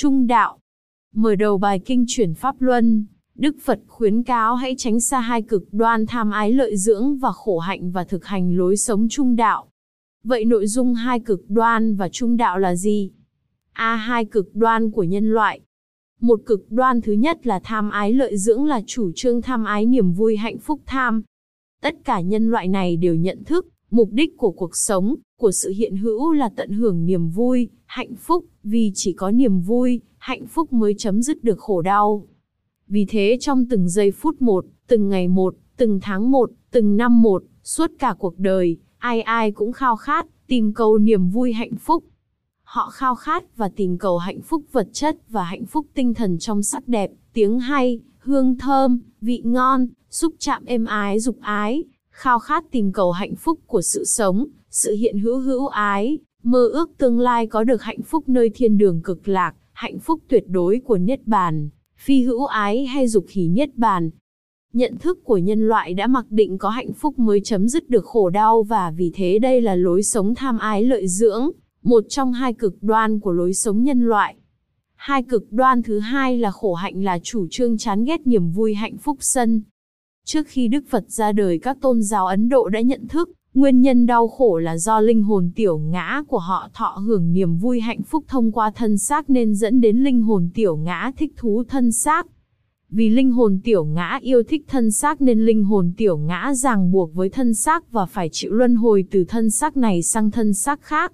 Trung đạo. Mở đầu bài kinh chuyển Pháp Luân, Đức Phật khuyến cáo hãy tránh xa hai cực đoan tham ái lợi dưỡng và khổ hạnh và thực hành lối sống trung đạo. Vậy nội dung hai cực đoan và trung đạo là gì? A hai cực đoan của nhân loại. Một cực đoan thứ nhất là tham ái lợi dưỡng là chủ trương tham ái niềm vui hạnh phúc tham. Tất cả nhân loại này đều nhận thức, mục đích của cuộc sống, của sự hiện hữu là tận hưởng niềm vui, hạnh phúc, vì chỉ có niềm vui, hạnh phúc mới chấm dứt được khổ đau. Vì thế trong từng giây phút một, từng ngày một, từng tháng một, từng năm một, suốt cả cuộc đời, ai ai cũng khao khát, tìm cầu niềm vui hạnh phúc. Họ khao khát và tìm cầu hạnh phúc vật chất và hạnh phúc tinh thần trong sắc đẹp, tiếng hay, hương thơm, vị ngon, xúc chạm êm ái dục ái, khao khát tìm cầu hạnh phúc của sự sống, sự hiện hữu hữu ái, mơ ước tương lai có được hạnh phúc nơi thiên đường cực lạc, hạnh phúc tuyệt đối của Niết Bàn, phi hữu ái hay dục hỷ Niết Bàn. Nhận thức của nhân loại đã mặc định có hạnh phúc mới chấm dứt được khổ đau và vì thế đây là lối sống tham ái lợi dưỡng, một trong hai cực đoan của lối sống nhân loại. Hai cực đoan thứ hai là khổ hạnh là chủ trương chán ghét niềm vui hạnh phúc sân. Trước khi Đức Phật ra đời các tôn giáo Ấn Độ đã nhận thức, Nguyên nhân đau khổ là do linh hồn tiểu ngã của họ thọ hưởng niềm vui hạnh phúc thông qua thân xác nên dẫn đến linh hồn tiểu ngã thích thú thân xác. Vì linh hồn tiểu ngã yêu thích thân xác nên linh hồn tiểu ngã ràng buộc với thân xác và phải chịu luân hồi từ thân xác này sang thân xác khác.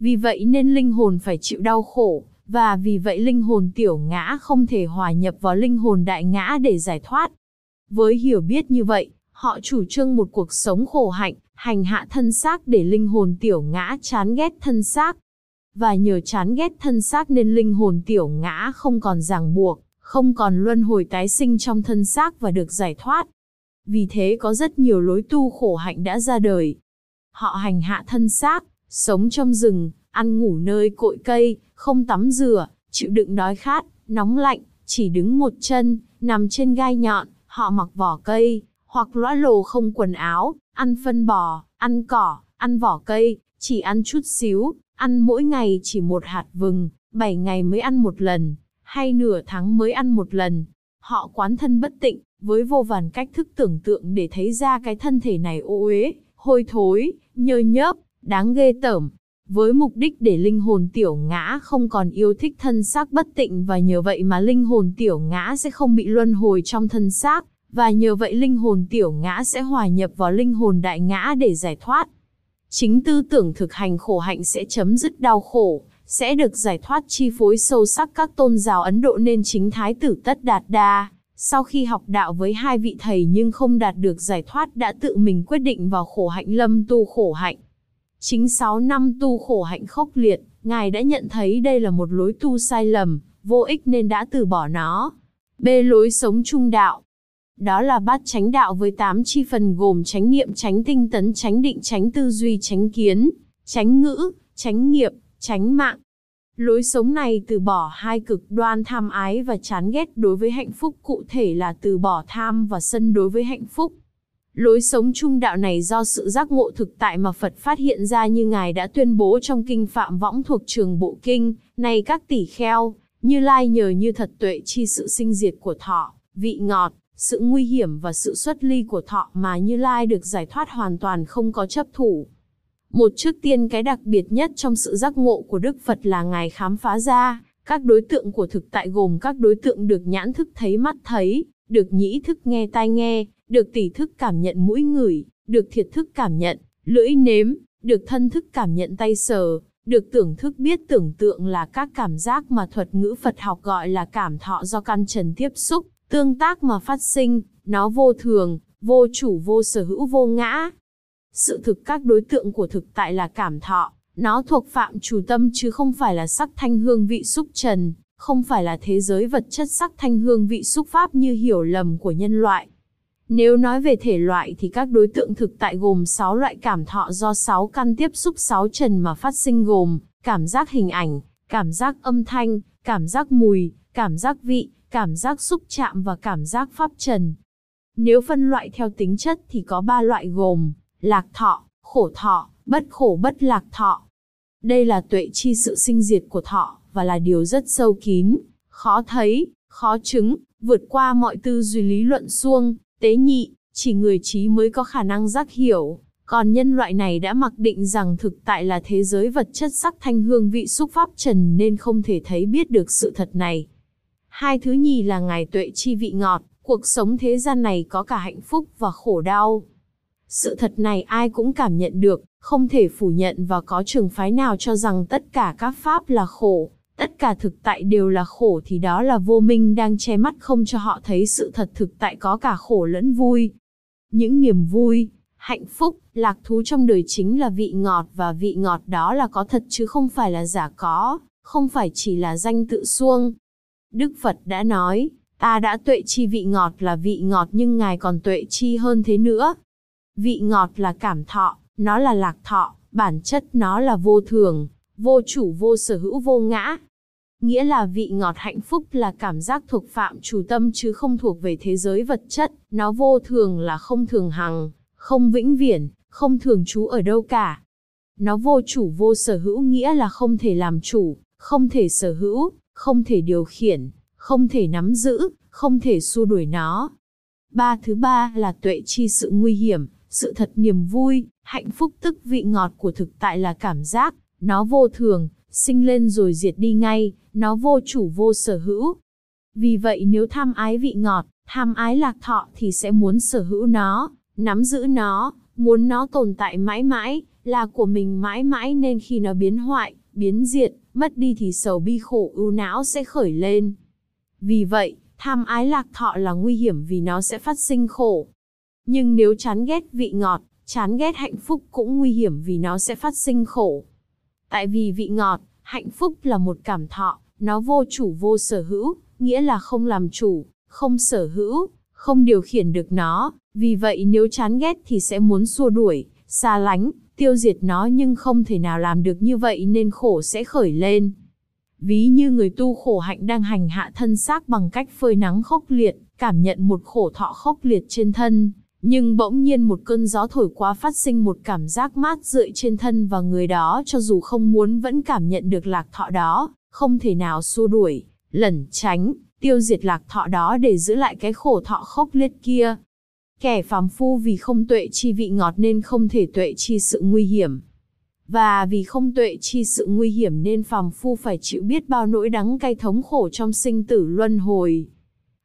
Vì vậy nên linh hồn phải chịu đau khổ, và vì vậy linh hồn tiểu ngã không thể hòa nhập vào linh hồn đại ngã để giải thoát. Với hiểu biết như vậy, họ chủ trương một cuộc sống khổ hạnh, hành hạ thân xác để linh hồn tiểu ngã chán ghét thân xác. Và nhờ chán ghét thân xác nên linh hồn tiểu ngã không còn ràng buộc, không còn luân hồi tái sinh trong thân xác và được giải thoát. Vì thế có rất nhiều lối tu khổ hạnh đã ra đời. Họ hành hạ thân xác, sống trong rừng, ăn ngủ nơi cội cây, không tắm rửa, chịu đựng đói khát, nóng lạnh, chỉ đứng một chân, nằm trên gai nhọn, họ mặc vỏ cây, hoặc lõa lồ không quần áo, ăn phân bò, ăn cỏ, ăn vỏ cây, chỉ ăn chút xíu, ăn mỗi ngày chỉ một hạt vừng, 7 ngày mới ăn một lần, hay nửa tháng mới ăn một lần. Họ quán thân bất tịnh, với vô vàn cách thức tưởng tượng để thấy ra cái thân thể này ô uế, hôi thối, nhơ nhớp, đáng ghê tởm. Với mục đích để linh hồn tiểu ngã không còn yêu thích thân xác bất tịnh và nhờ vậy mà linh hồn tiểu ngã sẽ không bị luân hồi trong thân xác, và nhờ vậy linh hồn tiểu ngã sẽ hòa nhập vào linh hồn đại ngã để giải thoát. Chính tư tưởng thực hành khổ hạnh sẽ chấm dứt đau khổ, sẽ được giải thoát chi phối sâu sắc các tôn giáo Ấn Độ nên chính Thái tử Tất Đạt Đa. Sau khi học đạo với hai vị thầy nhưng không đạt được giải thoát đã tự mình quyết định vào khổ hạnh lâm tu khổ hạnh. Chính 6 năm tu khổ hạnh khốc liệt, Ngài đã nhận thấy đây là một lối tu sai lầm, vô ích nên đã từ bỏ nó. B. Lối sống trung đạo đó là bát chánh đạo với 8 chi phần gồm chánh niệm, chánh tinh tấn, chánh định, chánh tư duy, chánh kiến, chánh ngữ, chánh nghiệp, chánh mạng. Lối sống này từ bỏ hai cực đoan tham ái và chán ghét đối với hạnh phúc cụ thể là từ bỏ tham và sân đối với hạnh phúc. Lối sống trung đạo này do sự giác ngộ thực tại mà Phật phát hiện ra như Ngài đã tuyên bố trong kinh Phạm Võng thuộc trường Bộ Kinh, này các tỷ kheo, như lai nhờ như thật tuệ chi sự sinh diệt của thọ, vị ngọt, sự nguy hiểm và sự xuất ly của thọ mà Như Lai được giải thoát hoàn toàn không có chấp thủ. Một trước tiên cái đặc biệt nhất trong sự giác ngộ của Đức Phật là Ngài khám phá ra, các đối tượng của thực tại gồm các đối tượng được nhãn thức thấy mắt thấy, được nhĩ thức nghe tai nghe, được tỷ thức cảm nhận mũi ngửi, được thiệt thức cảm nhận, lưỡi nếm, được thân thức cảm nhận tay sờ, được tưởng thức biết tưởng tượng là các cảm giác mà thuật ngữ Phật học gọi là cảm thọ do căn trần tiếp xúc, Tương tác mà phát sinh, nó vô thường, vô chủ vô sở hữu vô ngã. Sự thực các đối tượng của thực tại là cảm thọ, nó thuộc phạm chủ tâm chứ không phải là sắc thanh hương vị xúc trần, không phải là thế giới vật chất sắc thanh hương vị xúc pháp như hiểu lầm của nhân loại. Nếu nói về thể loại thì các đối tượng thực tại gồm 6 loại cảm thọ do 6 căn tiếp xúc 6 trần mà phát sinh gồm cảm giác hình ảnh, cảm giác âm thanh, cảm giác mùi, cảm giác vị, cảm giác xúc chạm và cảm giác pháp trần. Nếu phân loại theo tính chất thì có ba loại gồm, lạc thọ, khổ thọ, bất khổ bất lạc thọ. Đây là tuệ chi sự sinh diệt của thọ, và là điều rất sâu kín, khó thấy, khó chứng, vượt qua mọi tư duy lý luận suông, tế nhị, chỉ người trí mới có khả năng giác hiểu. Còn nhân loại này đã mặc định rằng thực tại là thế giới vật chất sắc thanh hương vị xúc pháp trần nên không thể thấy biết được sự thật này. Hai thứ nhì là ngài tuệ chi vị ngọt, cuộc sống thế gian này có cả hạnh phúc và khổ đau. Sự thật này ai cũng cảm nhận được, không thể phủ nhận và có trường phái nào cho rằng tất cả các pháp là khổ, tất cả thực tại đều là khổ thì đó là vô minh đang che mắt không cho họ thấy sự thật thực tại có cả khổ lẫn vui. Những niềm vui, hạnh phúc, lạc thú trong đời chính là vị ngọt và vị ngọt đó là có thật chứ không phải là giả có, không phải chỉ là danh tự xuông Đức Phật đã nói, ta đã tuệ chi vị ngọt là vị ngọt nhưng Ngài còn tuệ chi hơn thế nữa. Vị ngọt là cảm thọ, nó là lạc thọ, bản chất nó là vô thường, vô chủ vô sở hữu vô ngã. Nghĩa là vị ngọt hạnh phúc là cảm giác thuộc phạm chủ tâm chứ không thuộc về thế giới vật chất, nó vô thường là không thường hằng, không vĩnh viễn, không thường trú ở đâu cả. Nó vô chủ vô sở hữu nghĩa là không thể làm chủ, không thể sở hữu, không thể điều khiển, không thể nắm giữ, không thể xua đuổi nó. Ba thứ ba là tuệ chi sự nguy hiểm, sự thật niềm vui, hạnh phúc tức vị ngọt của thực tại là cảm giác, nó vô thường, sinh lên rồi diệt đi ngay, nó vô chủ vô sở hữu. Vì vậy nếu tham ái vị ngọt, tham ái lạc thọ thì sẽ muốn sở hữu nó, nắm giữ nó, muốn nó tồn tại mãi mãi, là của mình mãi mãi nên khi nó biến hoại, biến diệt, mất đi thì sầu bi khổ ưu não sẽ khởi lên. Vì vậy, tham ái lạc thọ là nguy hiểm vì nó sẽ phát sinh khổ. Nhưng nếu chán ghét vị ngọt, chán ghét hạnh phúc cũng nguy hiểm vì nó sẽ phát sinh khổ. Tại vì vị ngọt, hạnh phúc là một cảm thọ, nó vô chủ vô sở hữu, nghĩa là không làm chủ, không sở hữu, không điều khiển được nó, vì vậy nếu chán ghét thì sẽ muốn xua đuổi, xa lánh, tiêu diệt nó nhưng không thể nào làm được như vậy nên khổ sẽ khởi lên. Ví như người tu khổ hạnh đang hành hạ thân xác bằng cách phơi nắng khốc liệt, cảm nhận một khổ thọ khốc liệt trên thân, nhưng bỗng nhiên một cơn gió thổi qua phát sinh một cảm giác mát rượi trên thân và người đó cho dù không muốn vẫn cảm nhận được lạc thọ đó, không thể nào xua đuổi, lẩn tránh, tiêu diệt lạc thọ đó để giữ lại cái khổ thọ khốc liệt kia. Kẻ phàm phu vì không tuệ chi vị ngọt nên không thể tuệ chi sự nguy hiểm. Và vì không tuệ chi sự nguy hiểm nên phàm phu phải chịu biết bao nỗi đắng cay thống khổ trong sinh tử luân hồi.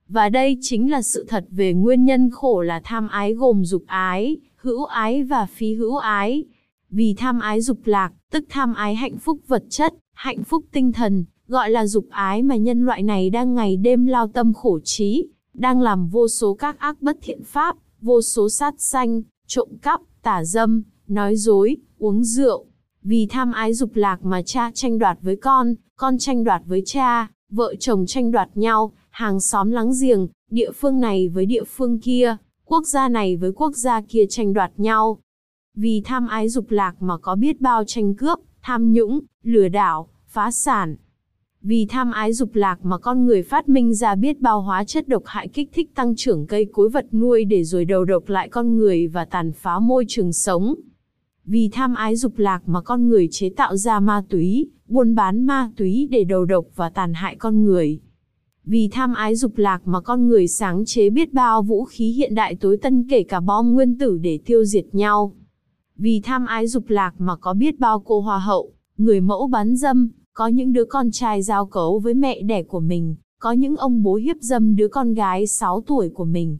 Và đây chính là sự thật về nguyên nhân khổ là tham ái gồm dục ái, hữu ái và phí hữu ái. Vì tham ái dục lạc, tức tham ái hạnh phúc vật chất, hạnh phúc tinh thần, gọi là dục ái mà nhân loại này đang ngày đêm lao tâm khổ trí, đang làm vô số các ác bất thiện pháp, vô số sát sanh, trộm cắp, tả dâm, nói dối, uống rượu. Vì tham ái dục lạc mà cha tranh đoạt với con, con tranh đoạt với cha, vợ chồng tranh đoạt nhau, hàng xóm láng giềng, địa phương này với địa phương kia, quốc gia này với quốc gia kia tranh đoạt nhau. Vì tham ái dục lạc mà có biết bao tranh cướp, tham nhũng, lừa đảo, phá sản. Vì tham ái dục lạc mà con người phát minh ra biết bao hóa chất độc hại kích thích tăng trưởng cây cối vật nuôi để rồi đầu độc lại con người và tàn phá môi trường sống. Vì tham ái dục lạc mà con người chế tạo ra ma túy, buôn bán ma túy để đầu độc và tàn hại con người. Vì tham ái dục lạc mà con người sáng chế biết bao vũ khí hiện đại tối tân kể cả bom nguyên tử để tiêu diệt nhau. Vì tham ái dục lạc mà có biết bao cô hoa hậu, người mẫu bán dâm, có những đứa con trai giao cấu với mẹ đẻ của mình, có những ông bố hiếp dâm đứa con gái 6 tuổi của mình.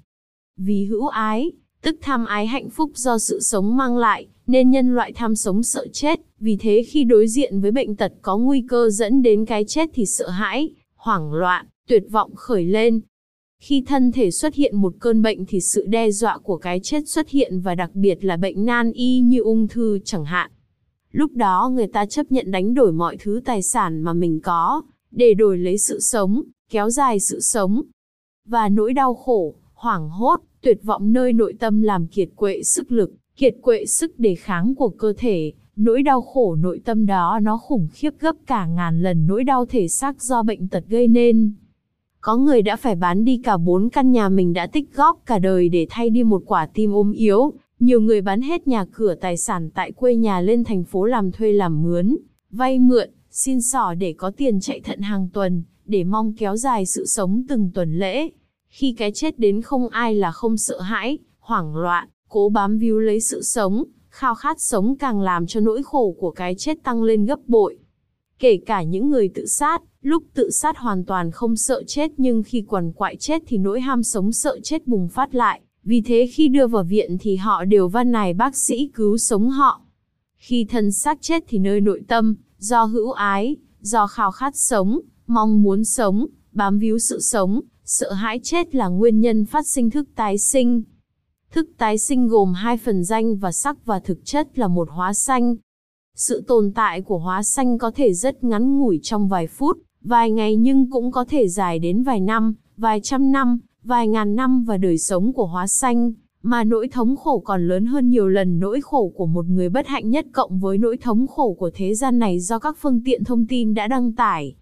Vì hữu ái, tức tham ái hạnh phúc do sự sống mang lại, nên nhân loại tham sống sợ chết, vì thế khi đối diện với bệnh tật có nguy cơ dẫn đến cái chết thì sợ hãi, hoảng loạn, tuyệt vọng khởi lên. Khi thân thể xuất hiện một cơn bệnh thì sự đe dọa của cái chết xuất hiện và đặc biệt là bệnh nan y như ung thư chẳng hạn. Lúc đó người ta chấp nhận đánh đổi mọi thứ tài sản mà mình có, để đổi lấy sự sống, kéo dài sự sống. Và nỗi đau khổ, hoảng hốt, tuyệt vọng nơi nội tâm làm kiệt quệ sức lực, kiệt quệ sức đề kháng của cơ thể, nỗi đau khổ nội tâm đó nó khủng khiếp gấp cả ngàn lần nỗi đau thể xác do bệnh tật gây nên. Có người đã phải bán đi cả bốn căn nhà mình đã tích góp cả đời để thay đi một quả tim ôm yếu, nhiều người bán hết nhà cửa tài sản tại quê nhà lên thành phố làm thuê làm mướn, vay mượn, xin sỏ để có tiền chạy thận hàng tuần, để mong kéo dài sự sống từng tuần lễ. Khi cái chết đến không ai là không sợ hãi, hoảng loạn, cố bám víu lấy sự sống, khao khát sống càng làm cho nỗi khổ của cái chết tăng lên gấp bội. Kể cả những người tự sát, lúc tự sát hoàn toàn không sợ chết nhưng khi quằn quại chết thì nỗi ham sống sợ chết bùng phát lại. Vì thế khi đưa vào viện thì họ đều van nài bác sĩ cứu sống họ. Khi thân xác chết thì nơi nội tâm, do hữu ái, do khao khát sống, mong muốn sống, bám víu sự sống, sợ hãi chết là nguyên nhân phát sinh thức tái sinh. Thức tái sinh gồm hai phần danh và sắc và thực chất là một hóa sanh. Sự tồn tại của hóa sanh có thể rất ngắn ngủi trong vài phút, vài ngày nhưng cũng có thể dài đến vài năm, vài trăm năm, vài ngàn năm và đời sống của hóa sanh, mà nỗi thống khổ còn lớn hơn nhiều lần nỗi khổ của một người bất hạnh nhất cộng với nỗi thống khổ của thế gian này do các phương tiện thông tin đã đăng tải.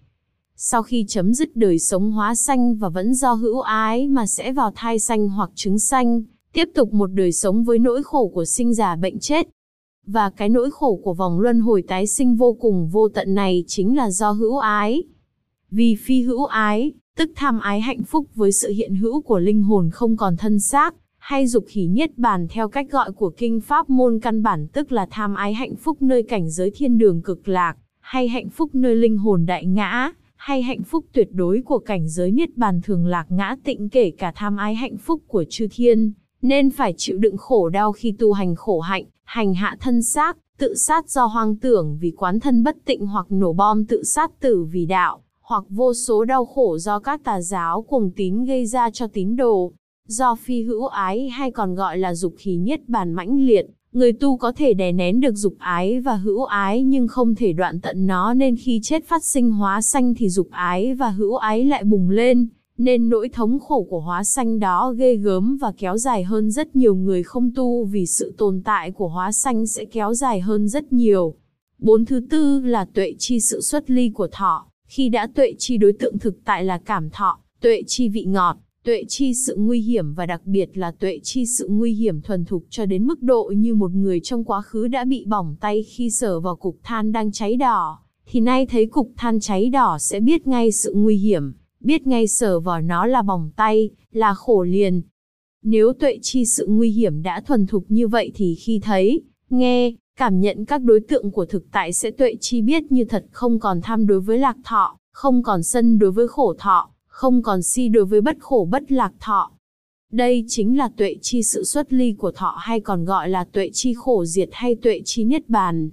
Sau khi chấm dứt đời sống hóa sanh và vẫn do hữu ái mà sẽ vào thai sanh hoặc trứng sanh, tiếp tục một đời sống với nỗi khổ của sinh già bệnh chết. Và cái nỗi khổ của vòng luân hồi tái sinh vô cùng vô tận này chính là do hữu ái. Vì phi hữu ái, tức tham ái hạnh phúc với sự hiện hữu của linh hồn không còn thân xác, hay dục hỷ niết bàn theo cách gọi của kinh pháp môn căn bản tức là tham ái hạnh phúc nơi cảnh giới thiên đường cực lạc, hay hạnh phúc nơi linh hồn đại ngã, hay hạnh phúc tuyệt đối của cảnh giới niết bàn thường lạc ngã tịnh kể cả tham ái hạnh phúc của chư thiên, nên phải chịu đựng khổ đau khi tu hành khổ hạnh, hành hạ thân xác, tự sát do hoang tưởng vì quán thân bất tịnh hoặc nổ bom tự sát tử vì đạo, hoặc vô số đau khổ do các tà giáo cùng tín gây ra cho tín đồ. Do phi hữu ái hay còn gọi là dục khí nhất bản mãnh liệt, người tu có thể đè nén được dục ái và hữu ái nhưng không thể đoạn tận nó nên khi chết phát sinh hóa sanh thì dục ái và hữu ái lại bùng lên, nên nỗi thống khổ của hóa sanh đó ghê gớm và kéo dài hơn rất nhiều người không tu vì sự tồn tại của hóa sanh sẽ kéo dài hơn rất nhiều. Bốn thứ tư là tuệ chi sự xuất ly của thọ, khi đã tuệ chi đối tượng thực tại là cảm thọ, tuệ chi vị ngọt, tuệ chi sự nguy hiểm và đặc biệt là tuệ chi sự nguy hiểm thuần thục cho đến mức độ như một người trong quá khứ đã bị bỏng tay khi sờ vào cục than đang cháy đỏ, thì nay thấy cục than cháy đỏ sẽ biết ngay sự nguy hiểm, biết ngay sờ vào nó là bỏng tay, là khổ liền. Nếu tuệ chi sự nguy hiểm đã thuần thục như vậy thì khi thấy, nghe, cảm nhận các đối tượng của thực tại sẽ tuệ chi biết như thật không còn tham đối với lạc thọ, không còn sân đối với khổ thọ, không còn si đối với bất khổ bất lạc thọ. Đây chính là tuệ chi sự xuất ly của thọ hay còn gọi là tuệ chi khổ diệt hay tuệ chi niết bàn.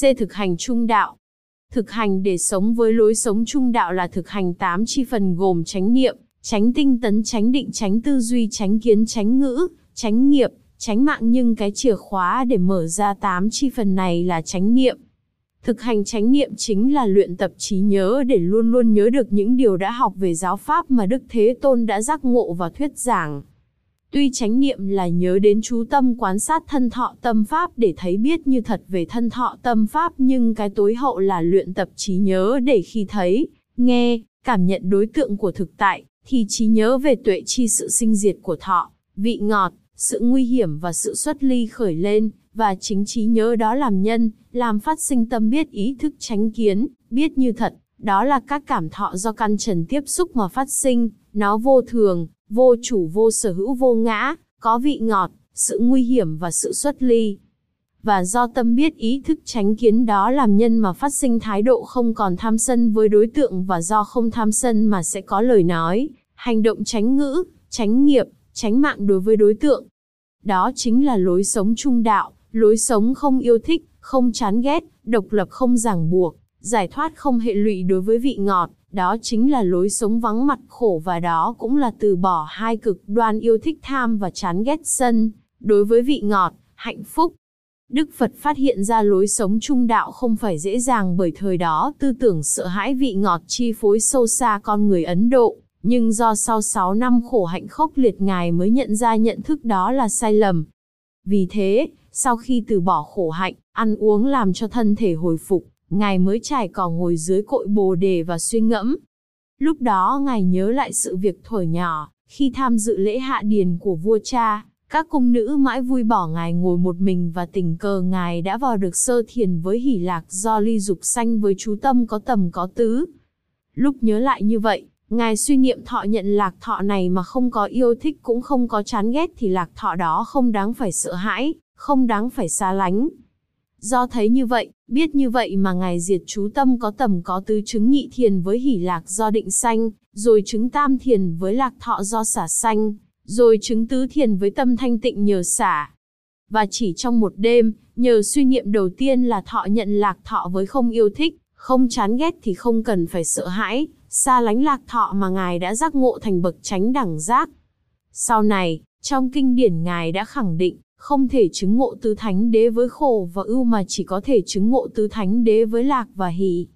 C. Thực hành trung đạo. Thực hành để sống với lối sống trung đạo là thực hành tám chi phần gồm chánh niệm, chánh tinh tấn, chánh định, chánh tư duy, chánh kiến, chánh ngữ, chánh nghiệp, tránh mạng nhưng cái chìa khóa để mở ra tám chi phần này là chánh niệm. Thực hành chánh niệm chính là luyện tập trí nhớ để luôn luôn nhớ được những điều đã học về giáo pháp mà Đức Thế Tôn đã giác ngộ và thuyết giảng. Tuy chánh niệm là nhớ đến chú tâm quan sát thân thọ tâm pháp để thấy biết như thật về thân thọ tâm pháp nhưng cái tối hậu là luyện tập trí nhớ để khi thấy, nghe, cảm nhận đối tượng của thực tại, thì trí nhớ về tuệ chi sự sinh diệt của thọ, vị ngọt, sự nguy hiểm và sự xuất ly khởi lên, và chính trí nhớ đó làm nhân, làm phát sinh tâm biết ý thức tránh kiến, biết như thật, đó là các cảm thọ do căn trần tiếp xúc mà phát sinh, nó vô thường, vô chủ vô sở hữu vô ngã, có vị ngọt, sự nguy hiểm và sự xuất ly. Và do tâm biết ý thức tránh kiến đó làm nhân mà phát sinh thái độ không còn tham sân với đối tượng và do không tham sân mà sẽ có lời nói, hành động tránh ngữ, tránh nghiệp, tránh mạng đối với đối tượng. Đó chính là lối sống trung đạo, lối sống không yêu thích, không chán ghét, độc lập không ràng buộc, giải thoát không hệ lụy đối với vị ngọt, đó chính là lối sống vắng mặt khổ và đó cũng là từ bỏ hai cực đoan yêu thích tham và chán ghét sân, đối với vị ngọt, hạnh phúc. Đức Phật phát hiện ra lối sống trung đạo không phải dễ dàng bởi thời đó tư tưởng sợ hãi vị ngọt chi phối sâu xa con người Ấn Độ, nhưng do sau 6 năm khổ hạnh khốc liệt Ngài mới nhận ra nhận thức đó là sai lầm. Vì thế, sau khi từ bỏ khổ hạnh, ăn uống làm cho thân thể hồi phục, Ngài mới trải cỏ ngồi dưới cội bồ đề và suy ngẫm. Lúc đó Ngài nhớ lại sự việc thổi nhỏ, khi tham dự lễ hạ điền của vua cha, Các cung nữ mãi vui bỏ ngài ngồi một mình và tình cờ ngài đã vào được sơ thiền với hỷ lạc do ly dục sanh với chú tâm có tầm có tứ. Lúc nhớ lại như vậy, ngài suy niệm thọ nhận lạc thọ này mà không có yêu thích cũng không có chán ghét thì lạc thọ đó không đáng phải sợ hãi, không đáng phải xa lánh. Do thấy như vậy, biết như vậy mà ngài diệt chú tâm có tầm có tứ chứng nhị thiền với hỷ lạc do định sanh, rồi chứng tam thiền với lạc thọ do xả sanh, rồi chứng tứ thiền với tâm thanh tịnh nhờ xả. Và chỉ trong một đêm, nhờ suy niệm đầu tiên là thọ nhận lạc thọ với không yêu thích, không chán ghét thì không cần phải sợ hãi, xa lánh lạc thọ mà Ngài đã giác ngộ thành bậc chánh đẳng giác. Sau này, trong kinh điển Ngài đã khẳng định, không thể chứng ngộ tứ thánh đế với khổ và ưu mà chỉ có thể chứng ngộ tứ thánh đế với lạc và hỷ.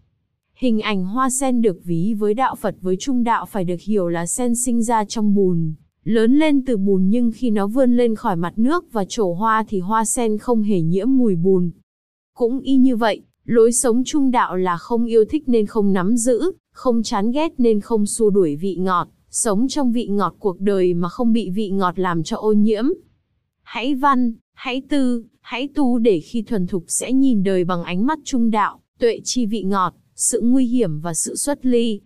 Hình ảnh hoa sen được ví với đạo Phật với trung đạo phải được hiểu là sen sinh ra trong bùn, lớn lên từ bùn nhưng khi nó vươn lên khỏi mặt nước và trổ hoa thì hoa sen không hề nhiễm mùi bùn. Cũng y như vậy, lối sống trung đạo là không yêu thích nên không nắm giữ, không chán ghét nên không xua đuổi vị ngọt, sống trong vị ngọt cuộc đời mà không bị vị ngọt làm cho ô nhiễm. Hãy văn, hãy tư, hãy tu để khi thuần thục sẽ nhìn đời bằng ánh mắt trung đạo, tuệ chi vị ngọt, sự nguy hiểm và sự xuất ly,